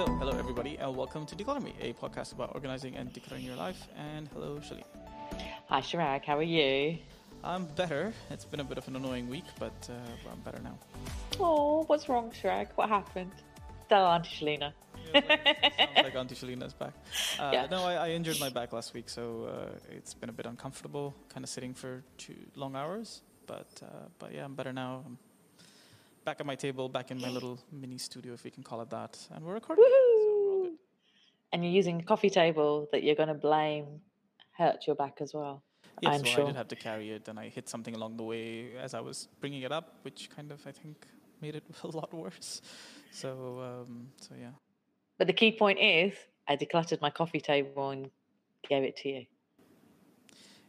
So, hello everybody, and welcome to Decluttr Me, a podcast about organizing and decluttering your life. And hello, Shelina. Hi, Chirag. How are you? I'm better. It's been a bit of an annoying week, but uh, I'm better now. Oh, what's wrong, Chirag? What happened? Tell Auntie Shelina. Sounds like Auntie Shelina's back. Uh, Yeah. No, I, I injured my back last week, so uh, it's been a bit uncomfortable, kind of sitting for two long hours. But uh, but yeah, I'm better now. I'm back at my table, back in my little mini studio, if we can call it that, and we're recording. so we're. And you're using a coffee table that you're going to blame hurt your back as well. Yes, I'm well, I did have to carry it, and I hit something along the way as I was bringing it up, which kind of I think made it a lot worse. So um, so yeah. But the key point is, I decluttered my coffee table and gave it to you.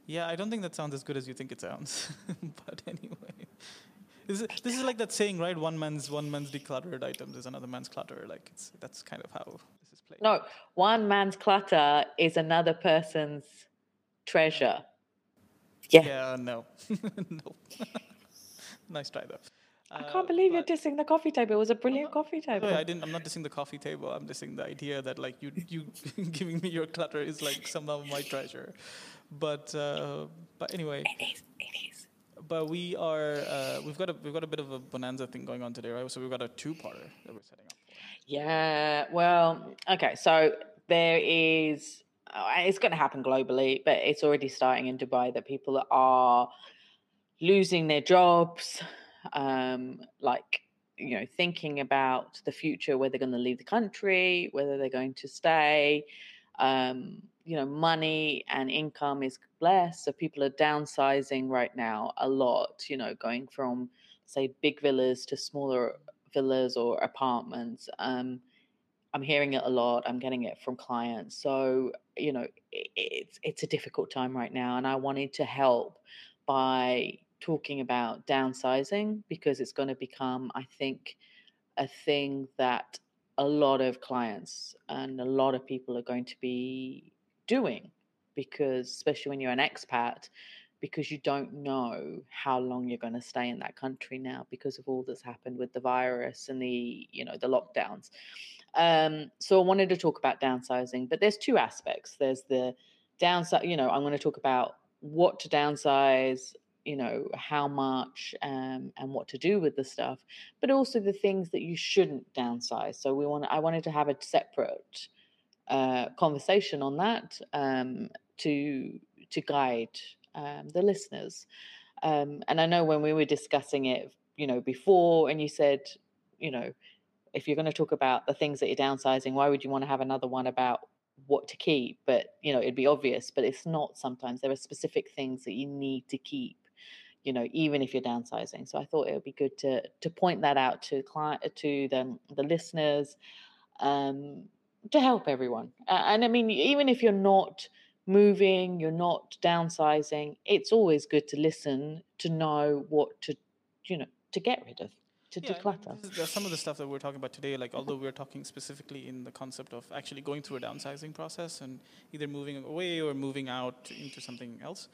Yeah, I don't think that sounds as good as you think it sounds. but anyway, this is, this is like that saying, right? One man's one man's decluttered items is another man's clutter. Like it's that's kind of how this is played. No, one man's clutter is another person's treasure. Yeah. Yeah, no, no. nice try though. I Uh, can't believe you're but- dissing the coffee table. It was a brilliant coffee table. way, I didn't. I'm not dissing the coffee table. I'm dissing the idea that like you you giving me your clutter is like somehow my treasure. But uh, but anyway, It is. It is. But we are uh, we've got a we've got a bit of a bonanza thing going on today, right? So we've got a two-parter that we're setting up. For. Yeah, well, okay. So there is, uh, it's going to happen globally, but it's already starting in Dubai that people are losing their jobs, um, like, you know, thinking about the future, where they're going to leave the country, whether they're going to stay. Um, you know, money and income is less. So people are downsizing right now a lot, you know, going from, say, big villas to smaller villas or apartments. Um, I'm hearing it a lot. I'm getting it from clients. So you know, it's it's a difficult time right now, and I wanted to help by talking about downsizing because it's going to become, I think, a thing that a lot of clients and a lot of people are going to be doing because especially when you're an expat because you don't know how long you're going to stay in that country now because of all that's happened with the virus and the you know the lockdowns. Um so i wanted to talk about downsizing but there's two aspects. There's the downside you know i'm going to talk about what to downsize you know how much um, and what to do with the stuff but also the things that you shouldn't downsize. So we want i wanted to have a separate uh, conversation on that um, to to guide um, the listeners. Um, and I know when we were discussing it, you know, before, and you said, you know, if you're going to talk about the things that you're downsizing, why would you want to have another one about what to keep? But you know, it'd be obvious, but it's not. Sometimes there are specific things that you need to keep. You know, even if you're downsizing. So I thought it would be good to to point that out to client to the the listeners. Um, to help everyone. Uh, and I mean, even if you're not moving, you're not downsizing, it's always good to listen to know what to, you know, to get rid of, to Yeah, I mean, declutter. some of the stuff that we're talking about today, like although we're talking specifically in the concept of actually going through a downsizing process and either moving away or moving out into something else.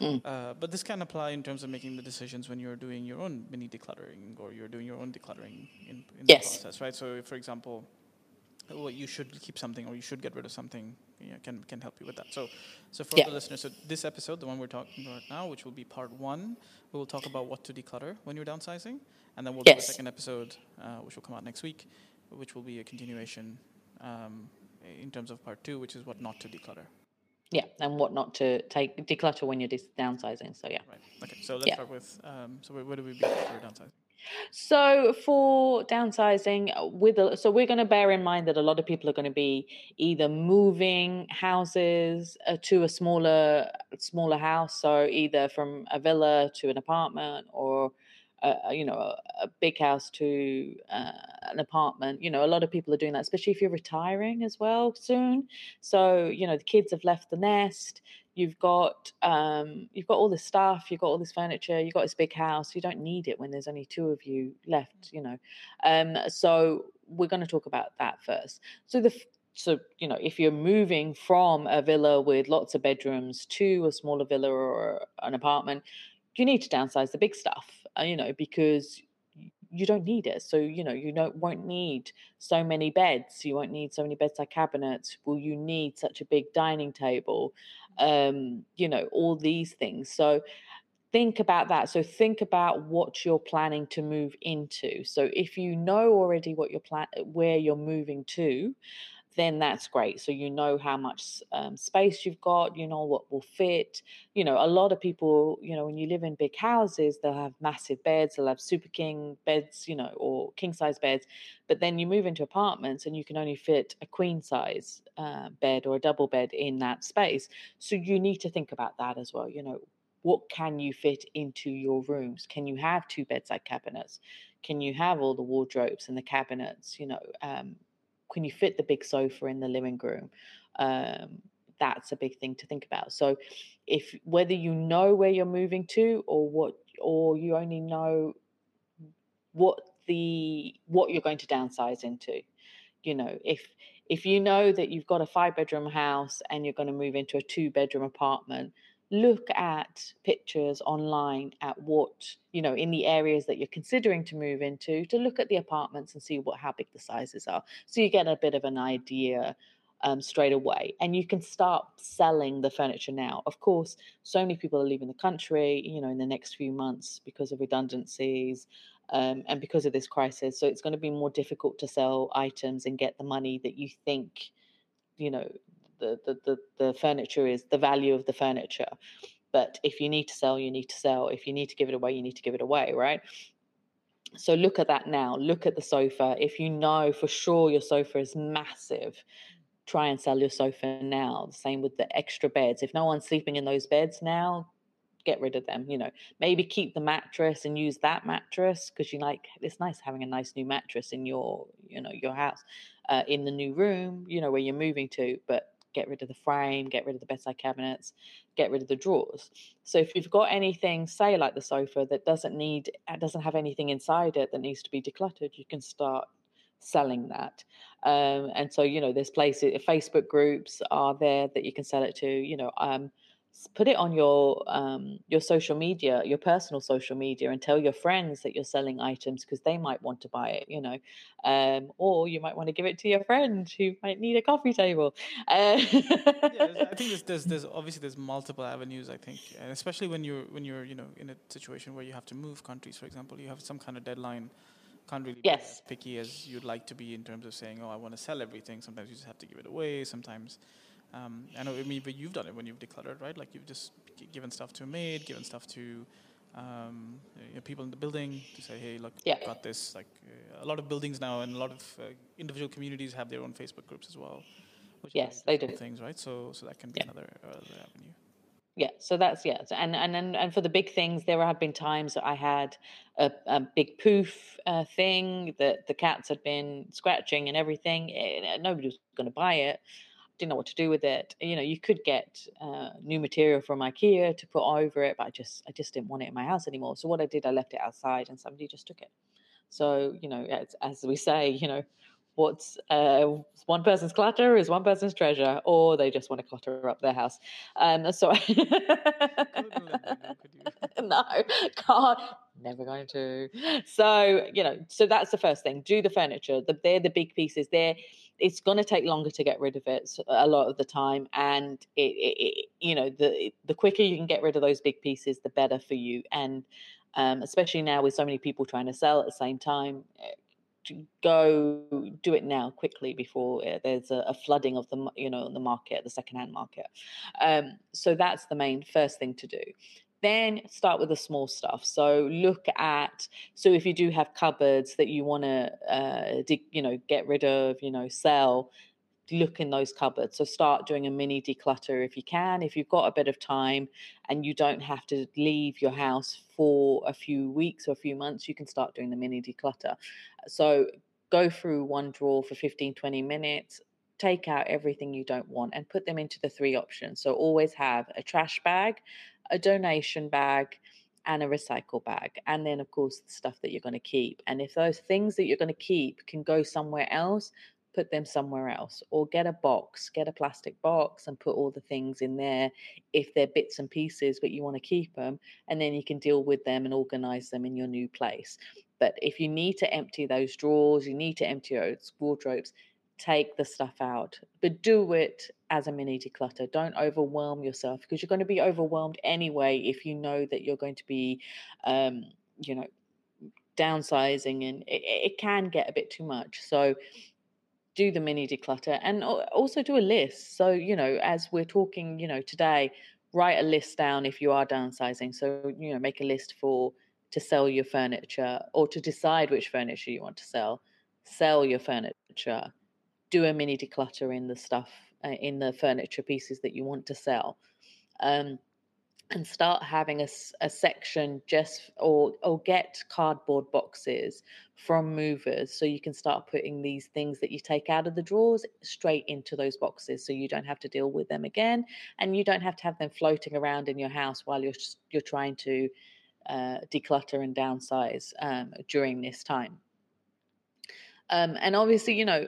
Mm. Uh, but this can apply in terms of making the decisions when you're doing your own mini decluttering or you're doing your own decluttering in, in Yes. the process, right? So, for example, well, you should keep something or you should get rid of something you know, can can help you with that. So, so for Yeah. the listeners, so this episode, the one we're talking about now, which will be part one, we will talk about what to declutter when you're downsizing, and then we'll do a second episode, uh, which will come out next week, which will be a continuation um, in terms of part two, which is what not to declutter. Yeah, and what not to take declutter when you're dis- downsizing. So yeah. Right. Okay. So let's Yeah. start with. Um, so where, where do we begin for downsizing? So for downsizing, uh, with a, so we're going to bear in mind that a lot of people are going to be either moving houses uh, to a smaller smaller house, so either from a villa to an apartment, or uh, you know a, a big house to an apartment. You know, a lot of people are doing that, especially if you're retiring as well soon. So you know the kids have left the nest you've got um, you've got all this stuff, you've got all this furniture, you've got this big house. You don't need it when there's only two of you left, you know. Um, so we're going to talk about that first. So the so you know if you're moving from a villa with lots of bedrooms to a smaller villa or an apartment, you need to downsize the big stuff, uh, you know, because you don't need it. So, you know, you don't won't need so many beds. You won't need so many bedside cabinets. Will you need such a big dining table? Um, you know, all these things. So think about that. So think about what you're planning to move into. So if you know already what you're plan where you're moving to, then that's great. So you know how much um, space you've got, you know what will fit. You know, a lot of people, you know, when you live in big houses, they'll have massive beds, they'll have super king beds, you know, or king size beds. But then you move into apartments and you can only fit a queen size uh, bed or a double bed in that space. So you need to think about that as well. You know, what can you fit into your rooms? Can you have two bedside cabinets? Can you have all the wardrobes and the cabinets? You know, um, can you fit the big sofa in the living room? Um, that's a big thing to think about. So, if whether you know where you're moving to or what, or you only know what the what you're going to downsize into, you know, if if you know that you've got a five bedroom house and you're going to move into a two bedroom apartment, look at pictures online at what you know in the areas that you're considering to move into to look at the apartments and see what how big the sizes are so you get a bit of an idea um, straight away and you can start selling the furniture now. Of course so many people are leaving the country you know in the next few months because of redundancies um, and because of this crisis so it's going to be more difficult to sell items and get the money that you think you know the, the, the, furniture is, the value of the furniture. But if you need to sell, you need to sell. If you need to give it away, you need to give it away, right? So look at that now. Look at the sofa. If you know for sure your sofa is massive, try and sell your sofa now. The same with the extra beds. If no one's sleeping in those beds now, get rid of them. You know, maybe keep the mattress and use that mattress because you like it's nice having a nice new mattress in your, you know, your house, uh, in the new room, you know, where you're moving to. But get rid of the frame, get rid of the bedside cabinets, get rid of the drawers. So if you've got anything, say like the sofa that doesn't need, uh, doesn't have anything inside it that needs to be decluttered, you can start selling that. Um, and so you know, there's places, Facebook groups are there that you can sell it to. You know, um, put it on your um, your social media, your personal social media, and tell your friends that you're selling items because they might want to buy it, you know, um, or you might want to give it to your friend who might need a coffee table. Uh- yeah, I think there's, there's, there's obviously there's multiple avenues. I think, and especially when you're when you're you know in a situation where you have to move countries, for example, you have some kind of deadline. Can't really yes. be as picky as you'd like to be in terms of saying, "Oh, I want to sell everything." Sometimes you just have to give it away. Sometimes um, I know, I mean, but you've done it when you've decluttered, right? Like you've just given stuff to a maid, given stuff to um, you know, people in the building to say, hey, look, yeah. got this. Like uh, a lot of buildings now and a lot of uh, individual communities have their own Facebook groups as well. yes, they do. Things, right? So, so that can be yeah. another, uh, avenue. Yeah, so that's yeah, and and and and for the big things, there have been times that I had a, a big poof uh, thing that the cats had been scratching and everything. And nobody was going to buy it, didn't know what to do with it. You know, you could get uh, new material from IKEA to put over it, but I just I just didn't want it in my house anymore. So what I did, I left it outside, and somebody just took it. So you know, as, as we say, you know, what's uh, one person's clutter is one person's treasure, or they just want to clutter up their house. Um, so no, can't. Never going to. So you know, so that's the first thing. Do the furniture. The, they're the big pieces. They're it's going to take longer to get rid of it a lot of the time and it, it, it, you know the the quicker you can get rid of those big pieces the better for you and um, especially now with so many people trying to sell at the same time eh, go do it now quickly before uh, there's a, a, flooding of the you know the market the secondhand market. Um, so that's the main first thing to do then start with the small stuff. So look at so if you do have cupboards that you want to uh, you know get rid of you know sell look in those cupboards. So start doing a mini declutter if you can if you've got a bit of time and you don't have to leave your house for a few weeks or a few months you can start doing the mini declutter. So go through one drawer for 15 20 minutes take out everything you don't want and put them into the three options. So always have a trash bag a donation bag, and a recycle bag. And then, of course, the stuff that you're going to keep. And if those things that you're going to keep can go somewhere else, put them somewhere else or get a box, get a plastic box and put all the things in there if they're bits and pieces, but you want to keep them. And then you can deal with them and organize them in your new place. But if you need to empty those drawers, you need to empty those wardrobes, take the stuff out, but do it as a mini declutter. Don't overwhelm yourself because you're going to be overwhelmed anyway if you know that you're going to be, um, you know, downsizing and it, it can get a bit too much. So do the mini declutter and also do a list. So, you know, as we're talking, you know, today, write a list down if you are downsizing. So, you know, make a list for to sell your furniture or to decide which furniture you want to sell, sell your furniture, do a mini declutter in the stuff, uh, in the furniture pieces that you want to sell. Um, and start having a, a section just or or get cardboard boxes from movers so you can start putting these things that you take out of the drawers straight into those boxes so you don't have to deal with them again and you don't have to have them floating around in your house while you're you're trying to uh, declutter and downsize um, during this time um, and obviously you know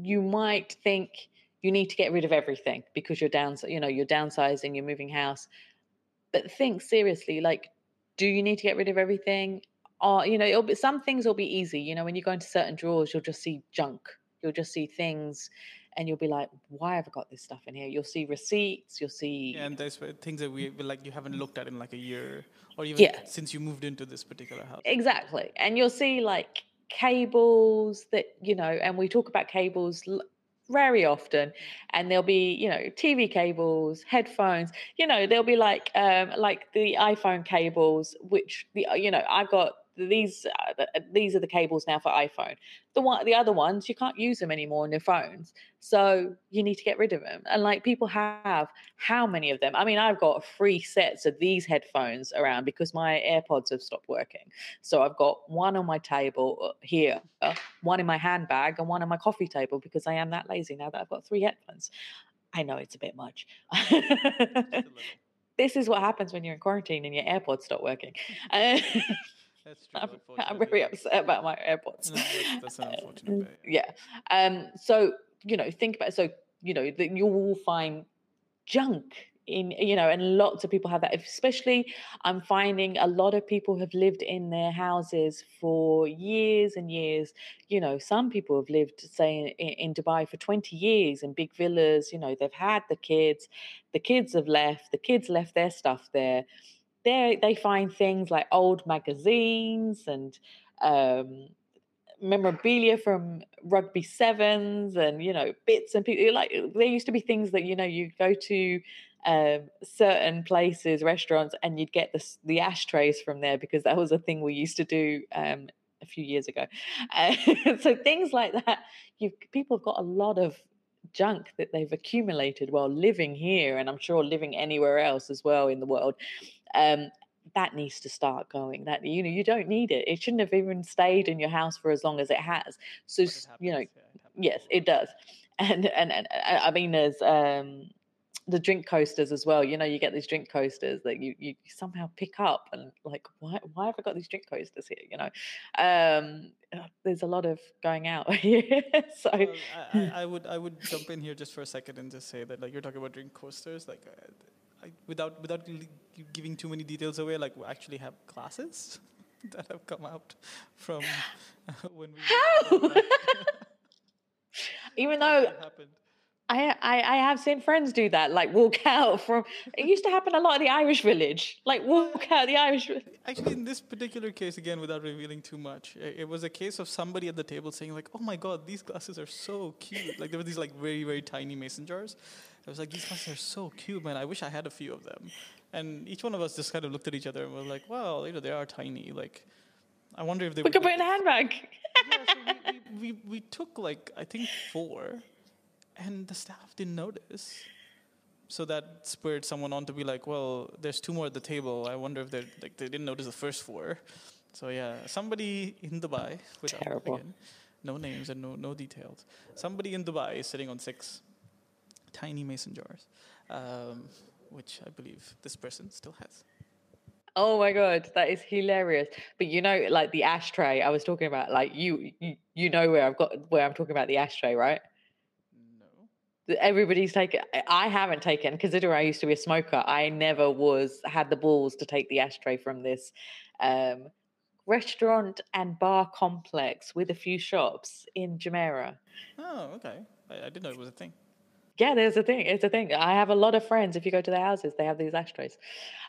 you might think you need to get rid of everything because you're down you know you're downsizing you're moving house. But think seriously like do you need to get rid of everything? Or you know it'll be, some things will be easy you know when you go into certain drawers you'll just see junk. You'll just see things and you'll be like why have i got this stuff in here? You'll see receipts you'll see yeah, and there's things that we like you haven't looked at in like a year or even yeah. since you moved into this particular house. Exactly and you'll see like cables that you know and we talk about cables very often and there'll be you know tv cables headphones you know there'll be like um like the iphone cables which the you know i've got these uh, uh, these are the cables now for iPhone. The one, the other ones, you can't use them anymore on your phones, so you need to get rid of them. And like people have how many of them? I mean, I've got three sets of these headphones around because my AirPods have stopped working. So I've got one on my table uh, here, one in my handbag, and one on my coffee table because I am that lazy now that I've got three headphones. I know it's a bit much. this is what happens when you're in quarantine and your AirPods stop working. That's true. I'm, I'm very upset about my AirPods. That's, that's unfortunate. yeah. Um. So you know, think about so you know that you will find junk in you know and lots of people have that especially i'm finding a lot of people have lived in their houses for years and years you know some people have lived say in, in dubai for 20 years in big villas you know they've had the kids the kids have left the kids left their stuff there they they find things like old magazines and um, memorabilia from rugby sevens and you know bits and people like there used to be things that you know you go to um, certain places restaurants and you'd get the the ashtrays from there because that was a thing we used to do um, a few years ago. Uh, so things like that you people have got a lot of junk that they've accumulated while living here and i'm sure living anywhere else as well in the world um, that needs to start going. That you know you don't need it. It shouldn't have even stayed in your house for as long as it has. So it you know yeah, it yes it does. And, and and i mean there's um the drink coasters as well. You know, you get these drink coasters that you, you somehow pick up and like, why why have I got these drink coasters here? You know, um, uh, there's a lot of going out here. so well, I, I, would I would jump in here just for a second and just say that like you're talking about drink coasters, like uh, I, without without giving too many details away, like we actually have classes that have come out from uh, when we. How? Even though I, I, I have seen friends do that, like walk out from. It used to happen a lot in the Irish village, like walk out the Irish. Actually, in this particular case, again, without revealing too much, it was a case of somebody at the table saying like, "Oh my God, these glasses are so cute!" Like there were these like very very tiny mason jars. I was like, "These glasses are so cute, man! I wish I had a few of them." And each one of us just kind of looked at each other and were like, "Well, you know, they are tiny. Like, I wonder if they." We could put in a handbag. yeah, so we, we, we, we took like I think four and the staff didn't notice. So that spurred someone on to be like, well, there's two more at the table. I wonder if they like they didn't notice the first four. So yeah, somebody in Dubai, without, Terrible. Again, no names and no no details. Somebody in Dubai is sitting on six tiny mason jars, um, which I believe this person still has. Oh my god, that is hilarious. But you know, like the ashtray I was talking about, like you, you, you know where I've got where I'm talking about the ashtray, right? Everybody's taken. I haven't taken. Considering I used to be a smoker, I never was had the balls to take the ashtray from this um, restaurant and bar complex with a few shops in Jumeirah. Oh, okay. I, I didn't know it was a thing. Yeah, there's a thing. It's a thing. I have a lot of friends. If you go to their houses, they have these ashtrays.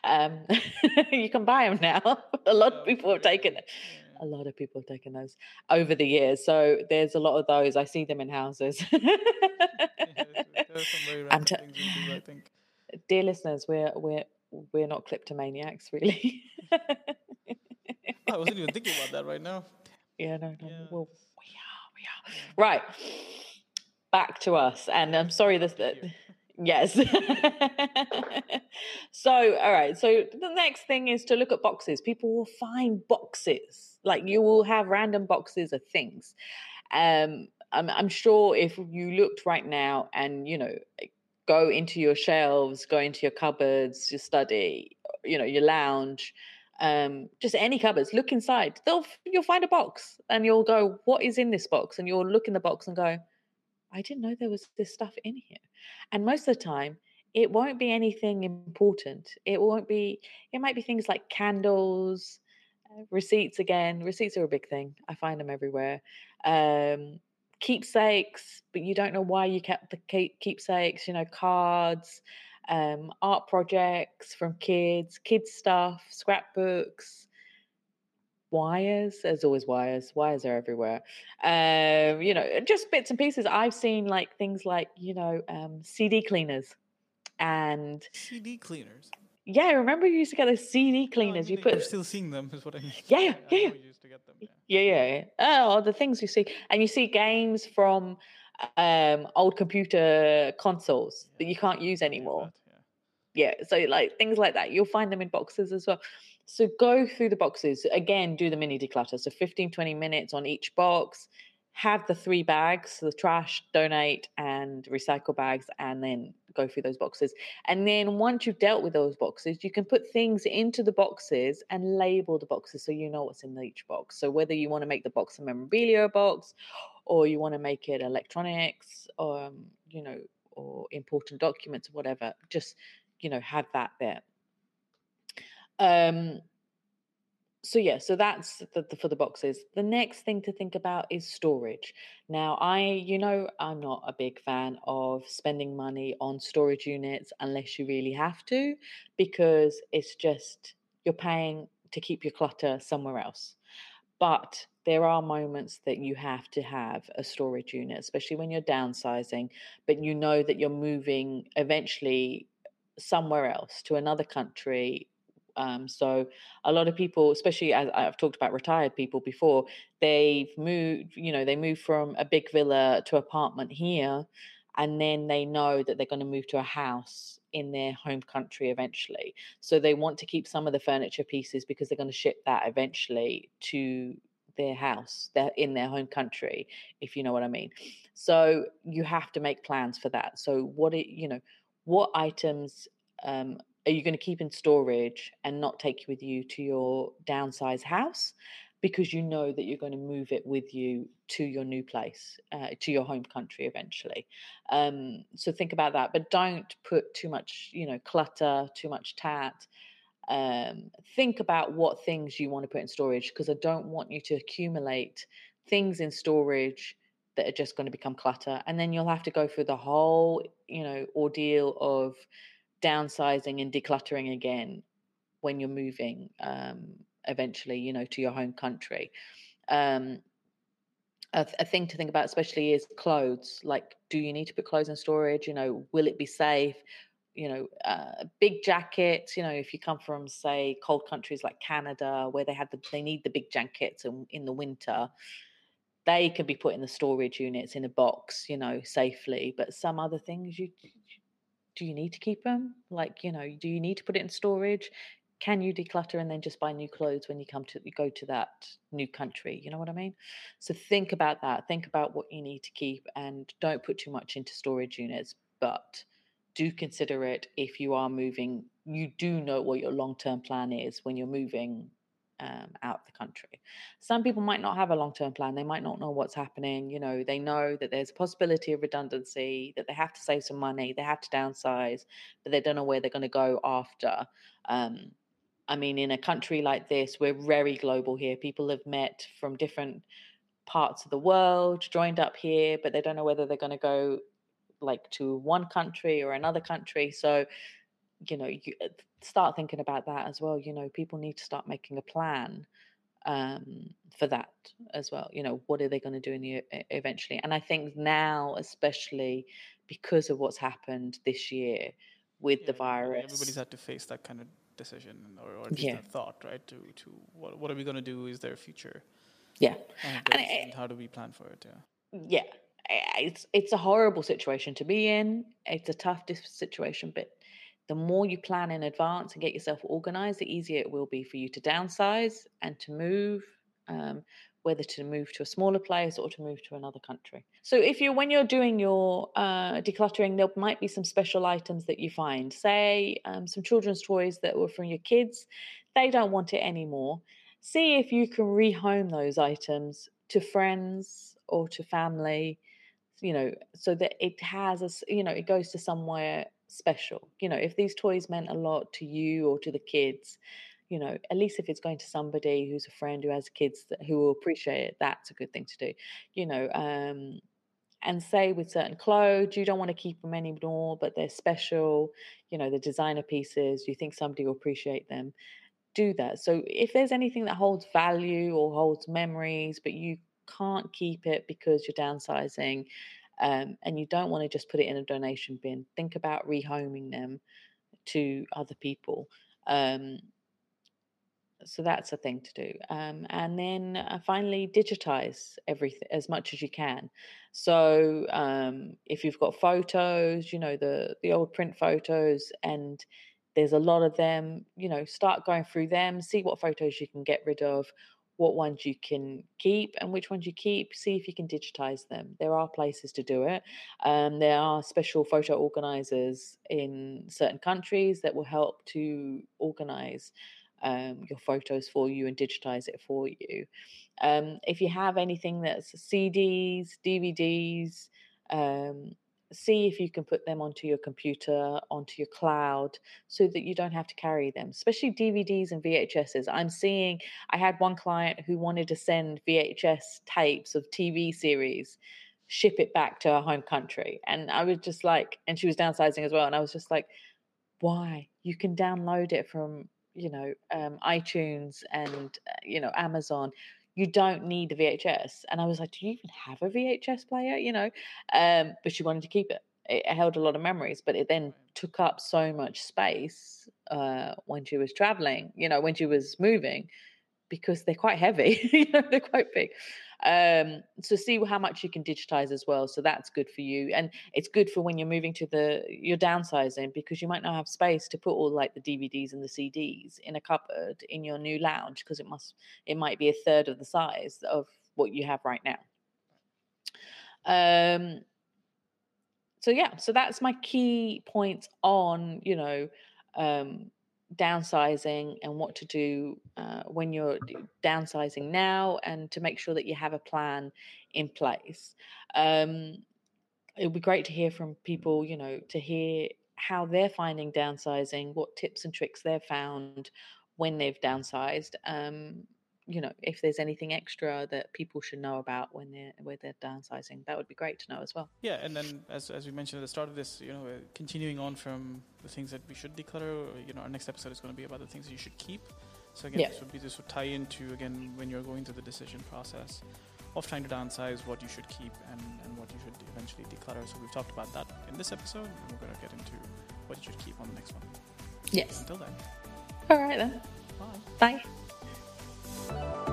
Um, you can buy them now. a lot of people have taken it. A lot of people have taken those over the years. So there's a lot of those. I see them in houses. I'm t- think. Dear listeners, we're we're we're not kleptomaniacs, really. I wasn't even thinking about that right now. Yeah, no, no. Yeah. Well, we are, we are. Right back to us. And I'm sorry, this. Uh, yes. so, all right. So the next thing is to look at boxes. People will find boxes. Like you will have random boxes of things. Um, I'm, I'm sure if you looked right now and you know go into your shelves, go into your cupboards, your study, you know, your lounge, um, just any cupboards, look inside. They'll you'll find a box and you'll go, what is in this box? And you'll look in the box and go, I didn't know there was this stuff in here. And most of the time, it won't be anything important. It won't be, it might be things like candles, receipts again. Receipts are a big thing. I find them everywhere. Um, keepsakes, but you don't know why you kept the keepsakes, you know, cards, um, art projects from kids, kids stuff, scrapbooks, wires. There's always wires. Wires are everywhere. Um, you know, just bits and pieces. I've seen like things like you know um, CD cleaners and CD cleaners. Yeah, remember you used to get those CD cleaners. No, I mean, you put. You're still seeing them, is what I mean. Yeah, yeah, yeah. yeah. Them, yeah. yeah, yeah. Oh, the things you see, and you see games from um, old computer consoles yeah. that you can't use anymore. That, yeah. yeah, so like things like that, you'll find them in boxes as well. So go through the boxes. Again, do the mini declutter. So 15, 20 minutes on each box. Have the three bags, the trash, donate, and recycle bags, and then go through those boxes. And then once you've dealt with those boxes, you can put things into the boxes and label the boxes so you know what's in each box. So whether you want to make the box a memorabilia box or you want to make it electronics or, um, you know, or important documents or whatever, just, you know, have that there. Um, so yeah, so that's the, the, for the boxes. The next thing to think about is storage. Now, I, you know, I'm not a big fan of spending money on storage units unless you really have to, because it's just you're paying to keep your clutter somewhere else. But there are moments that you have to have a storage unit, especially when you're downsizing, but you know that you're moving eventually somewhere else to another country um, so a lot of people, especially as I've talked about retired people before, they've moved, you know, they move from a big villa to apartment here, and then they know that they're going to move to a house in their home country eventually. So they want to keep some of the furniture pieces because they're going to ship that eventually to their house they're in their home country if you know what i mean so you have to make plans for that so what it you know what items um, are you going to keep in storage and not take with you to your downsized house because you know that you're going to move it with you to your new place, uh, to your home country eventually. Um, so think about that, but don't put too much, you know, clutter, too much tat. Um, think about what things you want to put in storage because I don't want you to accumulate things in storage that are just going to become clutter, and then you'll have to go through the whole, you know, ordeal of downsizing and decluttering again when you're moving um, eventually, you know, to your home country. Um, a, a, thing to think about, especially, is clothes. Like, do you need to put clothes in storage? You know, will it be safe? You know, uh, big jackets. You know, if you come from, say, cold countries like Canada, where they have the, they need the big jackets in, in the winter they can be put in the storage units in a box, you know, safely. But some other things you do you need to keep them? Like, you know, do you need to put it in storage? Can you declutter and then just buy new clothes when you come to you go to that new country? You know what I mean? So think about that. Think about what you need to keep and don't put too much into storage units, but do consider it if you are moving. You do know what your long term plan is when you're moving um, out of the country. Some people might not have a long term plan. They might not know what's happening. You know, they know that there's a possibility of redundancy, that they have to save some money, they have to downsize, but they don't know where they're going to go after. Um, I mean, in a country like this, we're very global here. People have met from different parts of the world, joined up here, but they don't know whether they're going to go like to one country or another country. So, you know, you uh, start thinking about that as well. You know, people need to start making a plan um, for that as well. You know, what are they going to do in the eventually? And I think now, especially because of what's happened this year with yeah, the virus, everybody's had to face that kind of decision or, or just yeah. that thought, right? To to what what are we going to do? Is there a future? Yeah. And, and, it, how do we plan for it? Yeah. Yeah. It's it's a horrible situation to be in. It's a tough situation, but the more you plan in advance and get yourself organized, the easier it will be for you to downsize and to move, um, whether to move to a smaller place or to move to another country. So, if you when you're doing your uh, decluttering, there might be some special items that you find. Say um, some children's toys that were from your kids, they don't want it anymore see if you can rehome those items to friends or to family you know so that it has a you know it goes to somewhere special you know if these toys meant a lot to you or to the kids you know at least if it's going to somebody who's a friend who has kids that, who will appreciate it that's a good thing to do you know um and say with certain clothes you don't want to keep them anymore but they're special you know the designer pieces you think somebody will appreciate them do that. So if there's anything that holds value or holds memories, but you can't keep it because you're downsizing um, and you don't want to just put it in a donation bin, think about rehoming them to other people. Um, so that's a thing to do. Um, and then uh, finally, digitize everything as much as you can. So um, if you've got photos, you know the the old print photos, and there's a lot of them. You know, start going through them, see what photos you can get rid of, what ones you can keep, and which ones you keep. See if you can digitize them. There are places to do it. Um, there are special photo organizers in certain countries that will help to organize um, your photos for you and digitize it for you. Um, if you have anything that's CDs, DVDs, um, see if you can put them onto your computer, onto your cloud, so that you don't have to carry them, especially DVDs and VHSs. I'm seeing, I had one client who wanted to send VHS tapes of TV series, ship it back to her home country. And I was just like, and she was downsizing as well. And I was just like, why? You can download it from, you know, um, iTunes and, uh, you know, Amazon you don't need a VHS. And I was like, do you even have a VHS player? You know, um, but she wanted to keep it. It held a lot of memories, but it then took up so much space uh, when she was traveling, you know, when she was moving, because they're quite heavy, you know, they're quite big. Um, so see how much you can digitize as well. So that's good for you, and it's good for when you're moving to the you're downsizing because you might not have space to put all like the DVDs and the CDs in a cupboard in your new lounge because it must it might be a third of the size of what you have right now. Um. So yeah, so that's my key points on you know um, downsizing and what to do uh, when you're downsizing now and to make sure that you have a plan in place. Um, it would be great to hear from people, you know, to hear how they're finding downsizing, what tips and tricks they've found when they've downsized. Um, you know, if there's anything extra that people should know about when they're when they're downsizing, that would be great to know as well. Yeah, and then as as we mentioned at the start of this, you know, continuing on from the things that we should declutter, you know, our next episode is going to be about the things you should keep. So again, yeah. this would be this would tie into again when you're going through the decision process of trying to downsize what you should keep and, and what you should eventually declutter. So we've talked about that in this episode, and we're going to get into what you should keep on the next one. Yes. Until then. All right then. Bye. Bye. Thank you.